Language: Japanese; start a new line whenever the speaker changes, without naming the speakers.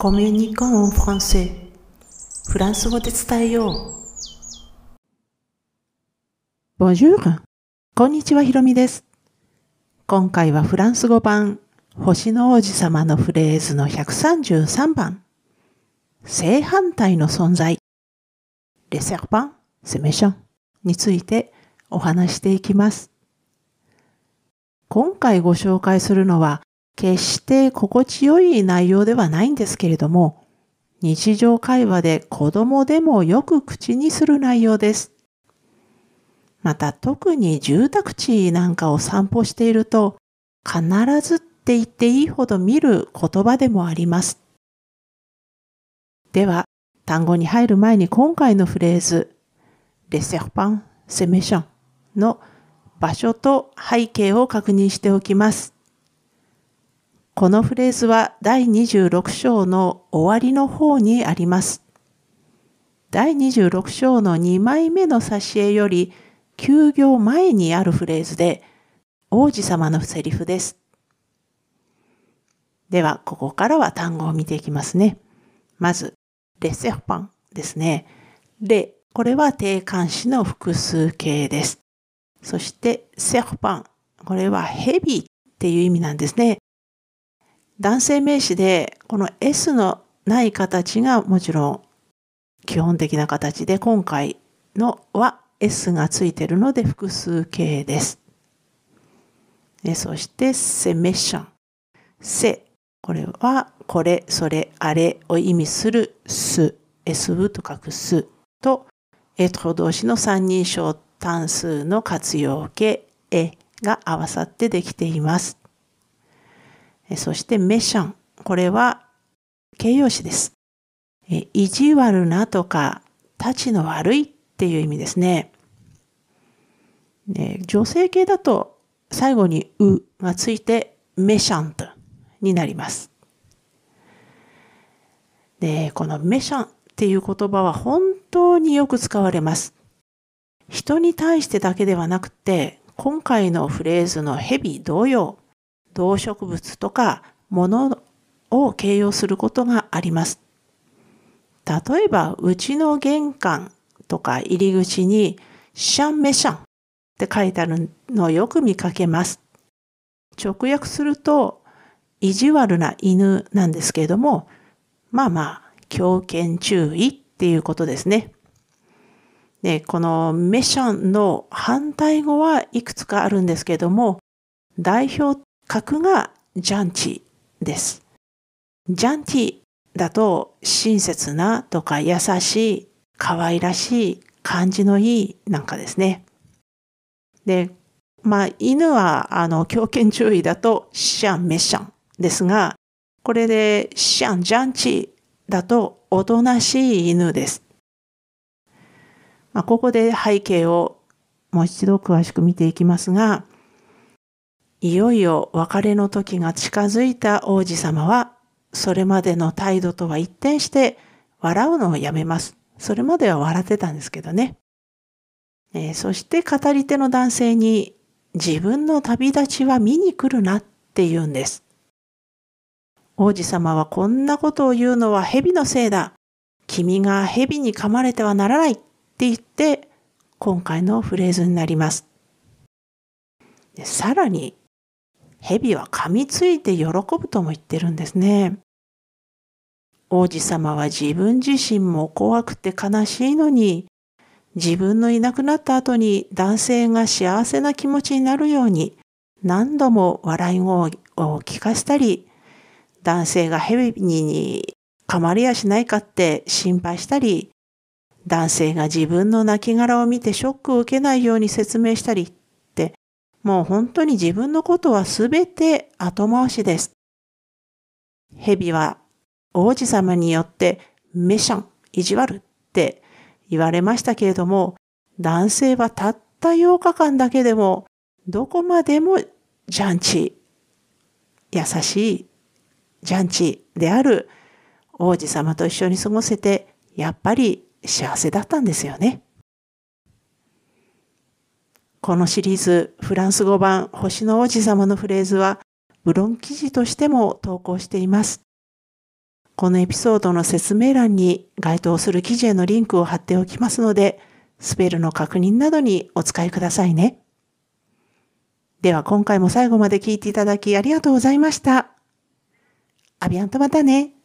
コミュニコンフランセフランス語で伝えよう。Bonjour! こんにちは、ひろみです。今回はフランス語版、星の王子様のフレーズの133番。正反対の存在。レセルパン、セメションについてお話していきます。今回ご紹介するのは、決して心地よい内容ではないんですけれども、日常会話で子供でもよく口にする内容です。また特に住宅地なんかを散歩していると、必ずって言っていいほど見る言葉でもあります。では、単語に入る前に今回のフレーズ、レセフパン・セメションの場所と背景を確認しておきます。このフレーズは第26章の終わりの方にあります。第26章の2枚目の挿絵より9行前にあるフレーズで王子様のセリフです。では、ここからは単語を見ていきますね。まず、レセフパンですね。レ、これは定冠詞の複数形です。そして、セフパン、これはヘビっていう意味なんですね。男性名詞でこの S のない形がもちろん基本的な形で今回のは S がついているので複数形です。そしてセメッション。セ。これはこれ、それ、あれを意味するす。S 部と書くすと、エトロ動詞の三人称単数の活用形えが合わさってできています。そしてメシャン。これは形容詞です。意地悪なとか、立ちの悪いっていう意味ですね。女性系だと最後にうがついてメシャントになります。で、このメシャンっていう言葉は本当によく使われます。人に対してだけではなくて、今回のフレーズのヘビ同様、動植物とか物を形容することがあります。例えば、うちの玄関とか入り口にシャンメシャンって書いてあるのをよく見かけます。直訳すると、意地悪な犬なんですけれども、まあまあ、狂犬注意っていうことですね。で、このメシャンの反対語はいくつかあるんですけれども、代表格がジャンチです。ジャンティだと親切なとか優しい、可愛らしい、感じのいいなんかですね。で、まあ犬はあの狂犬注意だとシャンメシャンですが、これでシャンジャンチだとおとなしい犬です。まあ、ここで背景をもう一度詳しく見ていきますが、いよいよ別れの時が近づいた王子様は、それまでの態度とは一転して笑うのをやめます。それまでは笑ってたんですけどね。えー、そして語り手の男性に自分の旅立ちは見に来るなって言うんです。王子様はこんなことを言うのは蛇のせいだ。君が蛇に噛まれてはならないって言って今回のフレーズになります。さらに蛇は噛みついて喜ぶとも言ってるんですね。王子様は自分自身も怖くて悲しいのに、自分のいなくなった後に男性が幸せな気持ちになるように何度も笑い声を聞かせたり、男性が蛇に噛まれやしないかって心配したり、男性が自分の亡骸を見てショックを受けないように説明したり、もう本当に自分のことはすべて後回しです。蛇は王子様によってメシャン、意地悪って言われましたけれども、男性はたった8日間だけでもどこまでもジャンチ、優しいジャンチである王子様と一緒に過ごせて、やっぱり幸せだったんですよね。このシリーズフランス語版星の王子様のフレーズはブロン記事としても投稿しています。このエピソードの説明欄に該当する記事へのリンクを貼っておきますので、スペルの確認などにお使いくださいね。では今回も最後まで聞いていただきありがとうございました。アビアンとまたね。